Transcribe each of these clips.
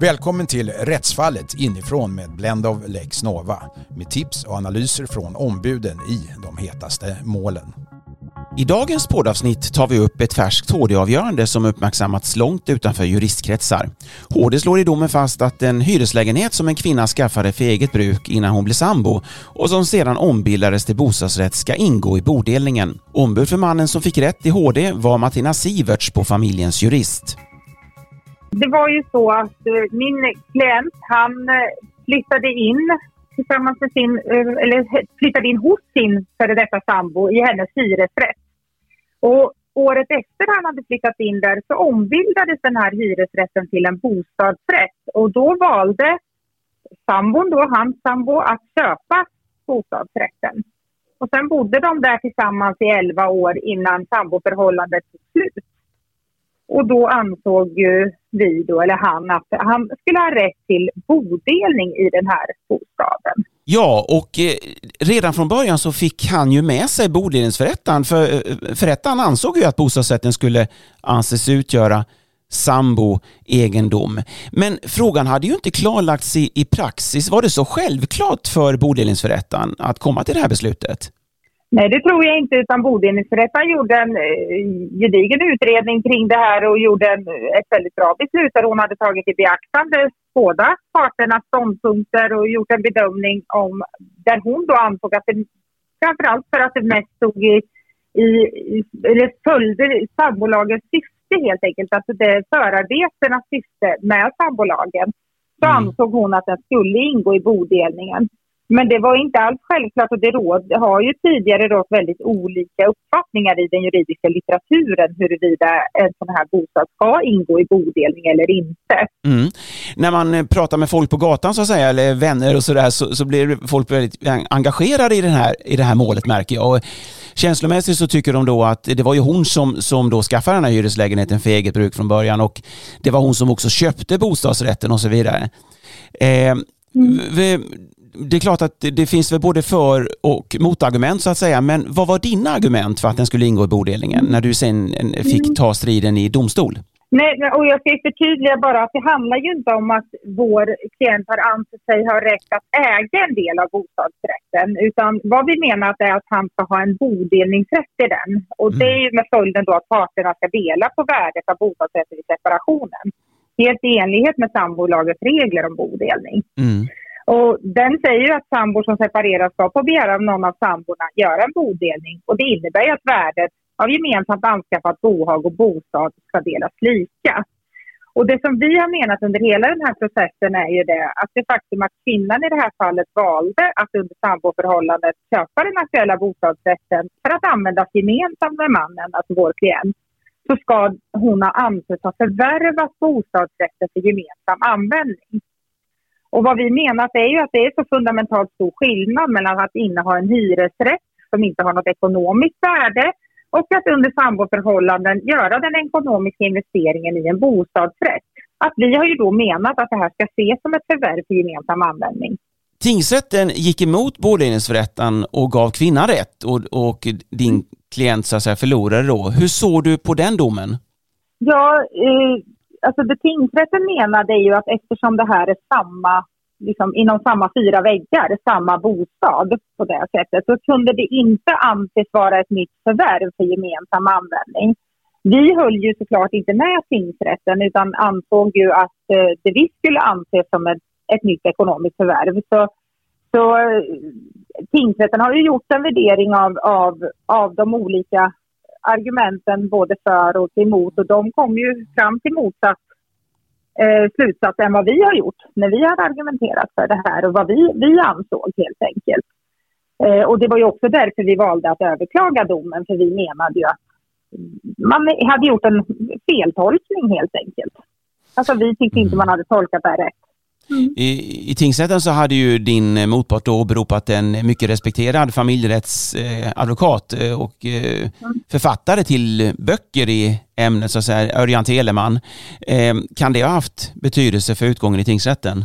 Välkommen till Rättsfallet inifrån med Blend of Lex Nova med tips och analyser från ombuden i de hetaste målen. I dagens poddavsnitt tar vi upp ett färskt HD-avgörande som uppmärksammats långt utanför juristkretsar. HD slår i domen fast att en hyreslägenhet som en kvinna skaffade för eget bruk innan hon blev sambo och som sedan ombildades till bostadsrätt ska ingå i bodelningen. Ombud för mannen som fick rätt i HD var Martina Siverts på familjens jurist. Det var ju så att eh, min klient, han eh, flyttade in tillsammans med sin, eh, eller flyttade in hos sin före detta sambo i hennes hyresrätt. Och året efter han hade flyttat in där så ombildades den här hyresrätten till en bostadsrätt. Och då valde sambon, då, hans sambo, att köpa bostadsrätten. Och sen bodde de där tillsammans i 11 år innan samboförhållandet tog slut. Och då ansåg ju vi då, eller han, att han skulle ha rätt till bodelning i den här bostaden. Ja, och eh, redan från början så fick han ju med sig bodelningsförrättaren. För eh, förrättaren ansåg ju att bostadsrätten skulle anses utgöra samboegendom. Men frågan hade ju inte klarlagts i, i praxis. Var det så självklart för bodelningsförrättaren att komma till det här beslutet? Nej, det tror jag inte. Utan bodelningsförrättaren gjorde en eh, gedigen utredning kring det här och gjorde en, ett väldigt bra beslut där hon hade tagit i beaktande båda parternas ståndpunkter och gjort en bedömning om där hon då ansåg att det framförallt för att det mest stod i, i eller följde sambolagens syfte helt enkelt, alltså det förarbetenas syfte med sambolagen, så mm. ansåg hon att den skulle ingå i bodelningen. Men det var inte alls självklart och det, råd, har ju tidigare rått väldigt olika uppfattningar i den juridiska litteraturen huruvida en sån här bostad ska ingå i bodelning eller inte. Mm. När man eh, pratar med folk på gatan så att säga, eller vänner och sådär, så, så blir folk väldigt engagerade i, den här, i det här målet märker jag. Och känslomässigt så tycker de då att det var ju hon som, som då skaffade den här hyreslägenheten för eget bruk från början och det var hon som också köpte bostadsrätten och så vidare. Eh, mm det är klart att det finns väl både för och motargument så att säga, men vad var dina argument för att den skulle ingå i bodelningen när du sen fick ta striden i domstol? Nej, och jag ska förtydliga bara att det handlar ju inte om att vår klient har ansett sig ha rätt att äga en del av bostadsrätten. Utan vad vi menar är att han ska ha en bodelningsrätt i den. Och det är ju med följden då att parterna ska dela på värdet av bostadsrätten vid separationen. Helt i enlighet med sambolagets regler om bodelning. Mm. Och den säger ju att sambor som separerar ska på begäran av någon av samborna göra en bodelning. Och det innebär ju att värdet av gemensamt anskaffat bohag och bostad ska delas lika. Och det som vi har menat under hela den här processen är ju det att det faktum att kvinnan i det här fallet valde att under samboförhållandet köpa den aktuella bostadsrätten för att användas gemensamt med mannen, alltså vår klient, så ska hon ha ansetts ha förvärvat bostadsrätten för gemensam användning. Och vad vi menar är ju att det är så fundamentalt stor skillnad mellan att inneha en hyresrätt som inte har något ekonomiskt värde och att under samboförhållanden göra den ekonomiska investeringen i en bostadsrätt. Att vi har ju då menat att det här ska ses som ett förvärv för gemensam användning. Tingsrätten gick emot bodelningsförrättaren och gav kvinnan rätt och, och din klient så att säga förlorade då. Hur såg du på den domen? Ja, eh, alltså det tingsrätten menade är ju att eftersom det här är samma, liksom inom samma fyra väggar, samma bostad på det sättet, så kunde det inte anses vara ett nytt förvärv för gemensam användning. Vi höll ju såklart inte med tingsrätten utan ansåg ju att eh, det visst skulle anses som ett, ett nytt ekonomiskt förvärv. Så, så eh, tingsrätten har ju gjort en värdering av, av, av de olika argumenten både för och emot och de kom ju fram till motsatt eh, slutsats än vad vi har gjort när vi har argumenterat för det här och vad vi, vi ansåg helt enkelt. Eh, och det var ju också därför vi valde att överklaga domen för vi menade ju att man hade gjort en feltolkning helt enkelt. Alltså vi tyckte inte man hade tolkat det rätt. Mm. I, I tingsrätten så hade ju din motpart då åberopat en mycket respekterad familjerättsadvokat eh, och eh, mm. författare till böcker i ämnet, så att säga, Örjan Teleman. Eh, kan det ha haft betydelse för utgången i tingsrätten?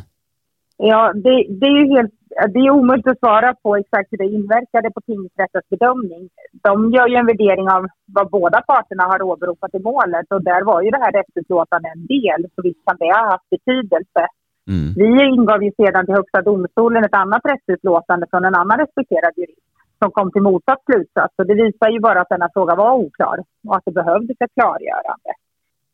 Ja, det, det är ju helt det är omöjligt att svara på exakt hur det inverkade på tingsrättens bedömning. De gör ju en värdering av vad båda parterna har åberopat i målet och där var ju det här rättsutlåtandet en del, så visst kan det ha haft betydelse. Mm. Vi ingav ju sedan till Högsta domstolen ett annat rättsutlåtande från en annan respekterad jurist som kom till motsatt slutsats. Och det visar ju bara att denna fråga var oklar och att det behövdes ett klargörande.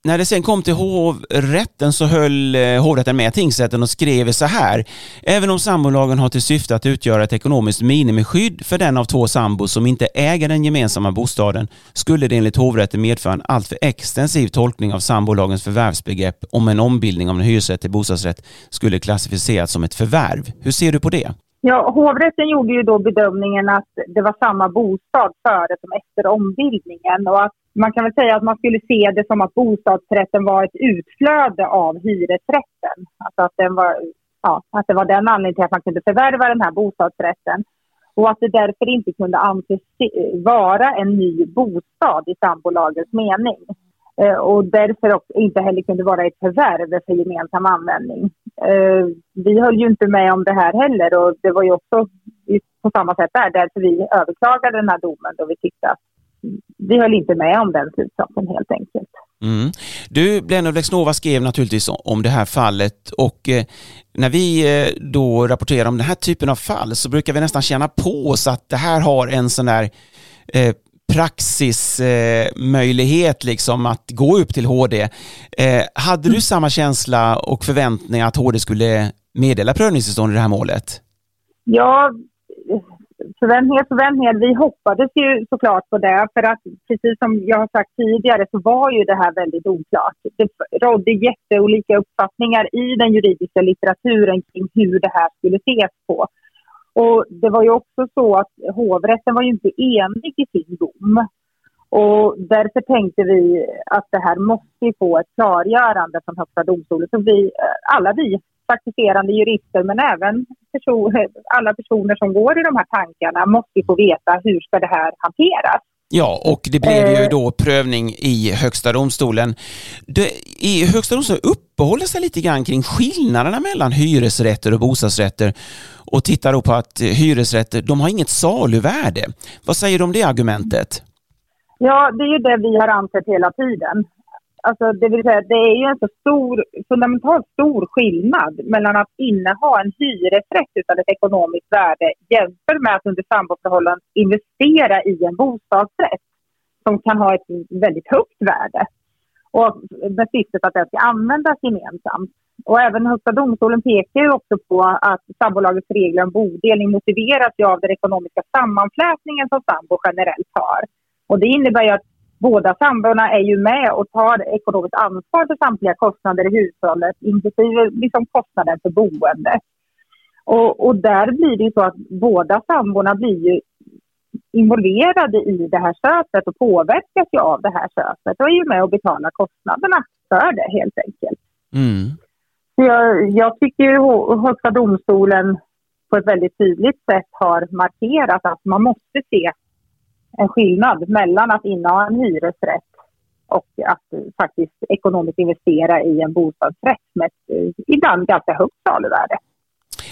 När det sen kom till hovrätten så höll eh, hovrätten med tingsrätten och skrev så här. Även om sambolagen har till syfte att utgöra ett ekonomiskt minimiskydd för den av två sambos som inte äger den gemensamma bostaden skulle det enligt hovrätten medföra en alltför extensiv tolkning av sambolagens förvärvsbegrepp om en ombildning av en hyresrätt till bostadsrätt skulle klassificeras som ett förvärv. Hur ser du på det? Ja, hovrätten gjorde ju då bedömningen att det var samma bostad före som efter ombildningen och att man kan väl säga att man skulle se det som att bostadsrätten var ett utflöde av hyresrätten. Alltså att, den var, ja, att det var den anledningen till att man kunde förvärva den här bostadsrätten. Och att det därför inte kunde anses vara en ny bostad i sambolagens mening. Eh, och därför inte heller kunde vara ett förvärv för gemensam användning. Eh, vi höll ju inte med om det här heller och det var ju också på samma sätt där, därför vi överklagade den här domen då vi tyckte att vi höll inte med om den slutsatsen helt enkelt. Mm. Du, Blenno Lexnova skrev naturligtvis om det här fallet och eh, när vi eh, då rapporterar om den här typen av fall så brukar vi nästan känna på oss att det här har en sån där eh, praxismöjlighet liksom att gå upp till HD. Eh, hade du samma känsla och förväntning att HD skulle meddela prövningstillstånd i det här målet? Ja, förväntningar, förväntningar. Vi hoppades ju såklart på det för att precis som jag har sagt tidigare så var ju det här väldigt oklart. Det rådde jätteolika uppfattningar i den juridiska litteraturen kring hur det här skulle ses på. Och det var ju också så att hovrätten var ju inte enig i sin dom. Och därför tänkte vi att det här måste få ett klargörande från Högsta domstolen. Så vi, eh, alla vi praktiserande jurister men även person, alla personer som går i de här tankarna måste få veta hur ska det här hanteras. Ja, och det blev ju eh. då prövning i Högsta domstolen. Det, I Högsta domstolen uppehåller sig lite grann kring skillnaderna mellan hyresrätter och bostadsrätter och tittar då på att hyresrätter, de har inget saluvärde. Vad säger du om det argumentet? Ja, det är ju det vi har ansett hela tiden. Alltså, det vill säga, det är ju en så stor, fundamentalt stor skillnad mellan att inneha en hyresrätt utan ett ekonomiskt värde jämfört med att under samboförhållanden investera i en bostadsrätt som kan ha ett väldigt högt värde och med syftet att den ska användas gemensamt. Och även Högsta domstolen pekar ju också på att sambolagets regler om bodelning motiveras ju av den ekonomiska sammanflätningen som sambo generellt har. Och det innebär ju att båda samborna är ju med och tar ekonomiskt ansvar för samtliga kostnader i hushållet, inklusive liksom kostnaden för boende. Och, och där blir det ju så att båda samborna blir ju involverade i det här köpet och påverkas ju av det här köpet och är ju med och betalar kostnaderna för det helt enkelt. Mm. Jag, jag tycker ju Högsta domstolen på ett väldigt tydligt sätt har markerat att man måste se en skillnad mellan att inneha en hyresrätt och att faktiskt ekonomiskt investera i en bostadsrätt med ett eh, ibland ganska högt saluvärde.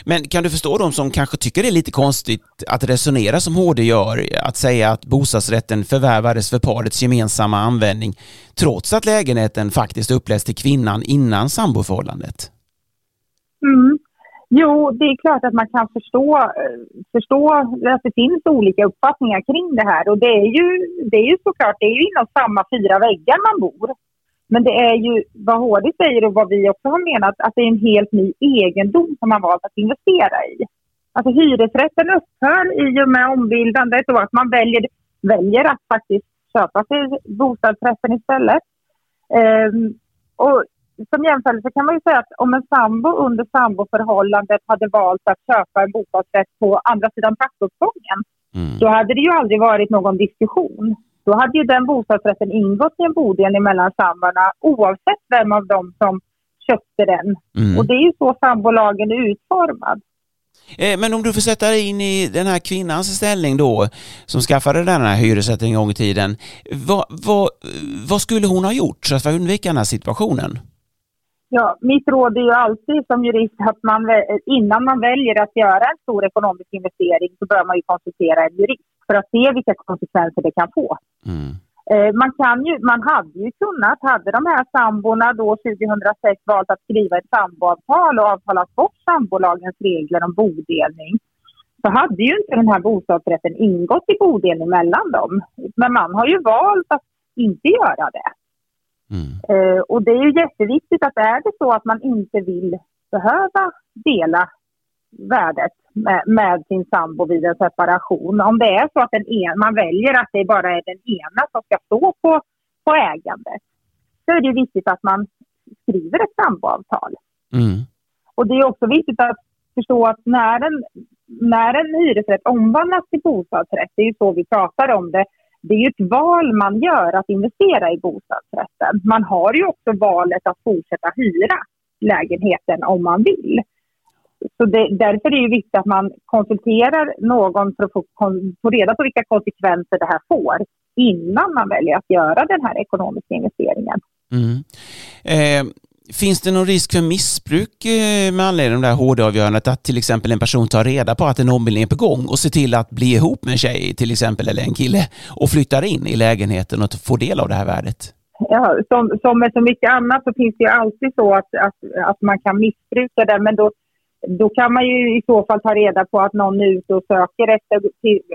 Men kan du förstå de som kanske tycker det är lite konstigt att resonera som HD gör, att säga att bostadsrätten förvärvades för parets gemensamma användning trots att lägenheten faktiskt uppläts till kvinnan innan samboförhållandet? Mm. Jo, det är klart att man kan förstå, eh, förstå att det finns olika uppfattningar kring det här. Och det är ju, det är ju såklart, det är ju inom samma fyra väggar man bor. Men det är ju vad HD säger och vad vi också har menat, att det är en helt ny egendom som man valt att investera i. Alltså hyresrätten upphör i och med ombildandet och att man väljer, väljer att faktiskt köpa sig bostadsrätten istället. Um, och som jämförelse kan man ju säga att om en sambo under samboförhållandet hade valt att köpa en bostadsrätt på andra sidan trappuppgången, mm. då hade det ju aldrig varit någon diskussion. Då hade ju den bostadsrätten ingått i en bodelning mellan samborna oavsett vem av dem som köpte den. Mm. Och det är ju så sambolagen är utformad. Eh, men om du får sätta dig in i den här kvinnans ställning då, som skaffade den här hyresrätten en gång i tiden. Vad, vad, vad skulle hon ha gjort för att undvika den här situationen? Ja, mitt råd är ju alltid som jurist att man innan man väljer att göra en stor ekonomisk investering så bör man ju konsultera en jurist för att se vilka konsekvenser det kan få. Mm. Eh, man, kan ju, man hade ju kunnat, hade de här samborna då 2006 valt att skriva ett samboavtal och avtalat bort sambolagens regler om bodelning så hade ju inte den här bostadsrätten ingått i bodelning mellan dem. Men man har ju valt att inte göra det. Mm. Uh, och det är ju jätteviktigt att är det så att man inte vill behöva dela värdet med, med, sin sambo vid en separation. Om det är så att en, man väljer att det bara är den ena som ska stå på, på ägandet så är det viktigt att man skriver ett samboavtal. Mm. Och det är också viktigt att förstå att när en, när en hyresrätt omvandlas till bostadsrätt, det är ju så vi pratar om det, det är ju ett val man gör att investera i bostadsrätten. Man har ju också valet att fortsätta hyra lägenheten om man vill. Så det, därför är det viktigt att man konsulterar någon för att få, få reda på vilka konsekvenser det här får innan man väljer att göra den här ekonomiska investeringen. Mm. Eh, finns det någon risk för missbruk eh, med anledning av det här HD-avgörandet? Att till exempel en person tar reda på att en ombildning är på gång och ser till att bli ihop med en tjej till exempel eller en kille och flyttar in i lägenheten och får del av det här värdet? Ja, som, som med så mycket annat så finns det ju alltid så att, att, att man kan missbruka det men då då kan man ju i så fall ta reda på att någon är ute och söker efter,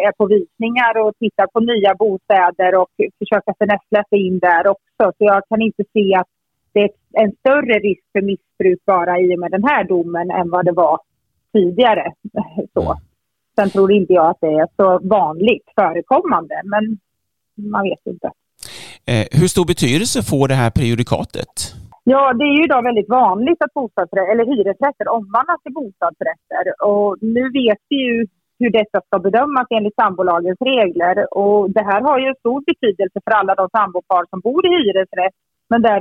är på visningar och tittar på nya bostäder och försöka finessla sig in där också. Så jag kan inte se att det är en större risk för missbruk bara i och med den här domen än vad det var tidigare. Så. Mm. Sen tror inte jag att det är så vanligt förekommande, men man vet inte. Eh, hur stor betydelse får det här prejudikatet? Ja, det är ju idag väldigt vanligt att bostadsrätter, eller hyresrätter omvandlas till bostadsrätter. Och nu vet vi ju hur detta ska bedömas enligt sambolagens regler. Och det här har ju stor betydelse för alla de sambopar som bor i hyresrätt, men där,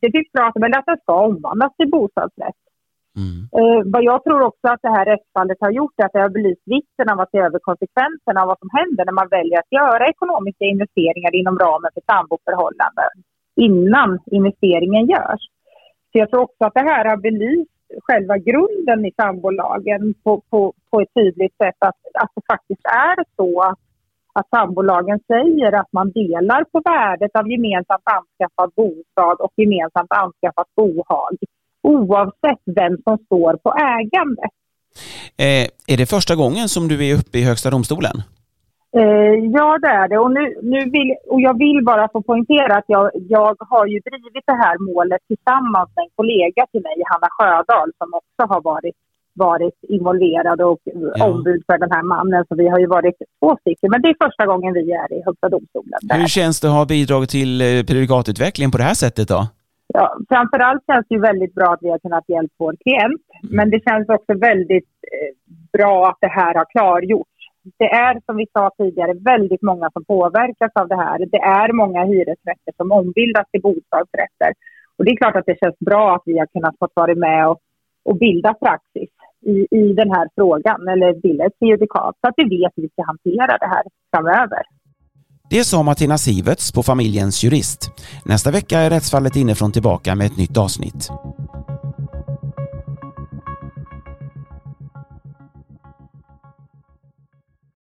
det tycks prata väl att det ska omvandlas till bostadsrätt. Mm. Eh, vad jag tror också att det här rättsfallet har gjort är att det har belyst vikten av att se över konsekvenserna av vad som händer när man väljer att göra ekonomiska investeringar inom ramen för samboförhållanden innan investeringen görs. Så jag tror också att det här har belyst själva grunden i sambolagen på, på, på ett tydligt sätt att, att det faktiskt är så att, att sambolagen säger att man delar på värdet av gemensamt anskaffad bostad och gemensamt anskaffat bohag oavsett vem som står på ägandet. Eh, är det första gången som du är uppe i Högsta domstolen? Eh, ja, det är det. Och, nu, nu vill, och jag vill bara få poängtera att jag, jag har ju drivit det här målet tillsammans med en kollega till mig, Hanna Sjödahl, som också har varit, varit involverad och ja. ombud för den här mannen. Så vi har ju varit två stycken. Men det är första gången vi är i Högsta domstolen. Där. Hur känns det att ha bidragit till eh, predikatutvecklingen på det här sättet då? Ja, framförallt känns det ju väldigt bra att vi har kunnat hjälpa vår klient. Mm. Men det känns också väldigt eh, bra att det här har klargjorts det är som vi sa tidigare väldigt många som påverkas av det här. Det är många hyresrätter som ombildas till bostadsrätter. Och det är klart att det känns bra att vi har kunnat få vara med och, och bilda praxis i, i den här frågan, eller bilda ett prejudikat, så att vi vet hur vi ska hantera det här framöver. Det sa Martina Siverts på Familjens Jurist. Nästa vecka är rättsfallet inifrån tillbaka med ett nytt avsnitt.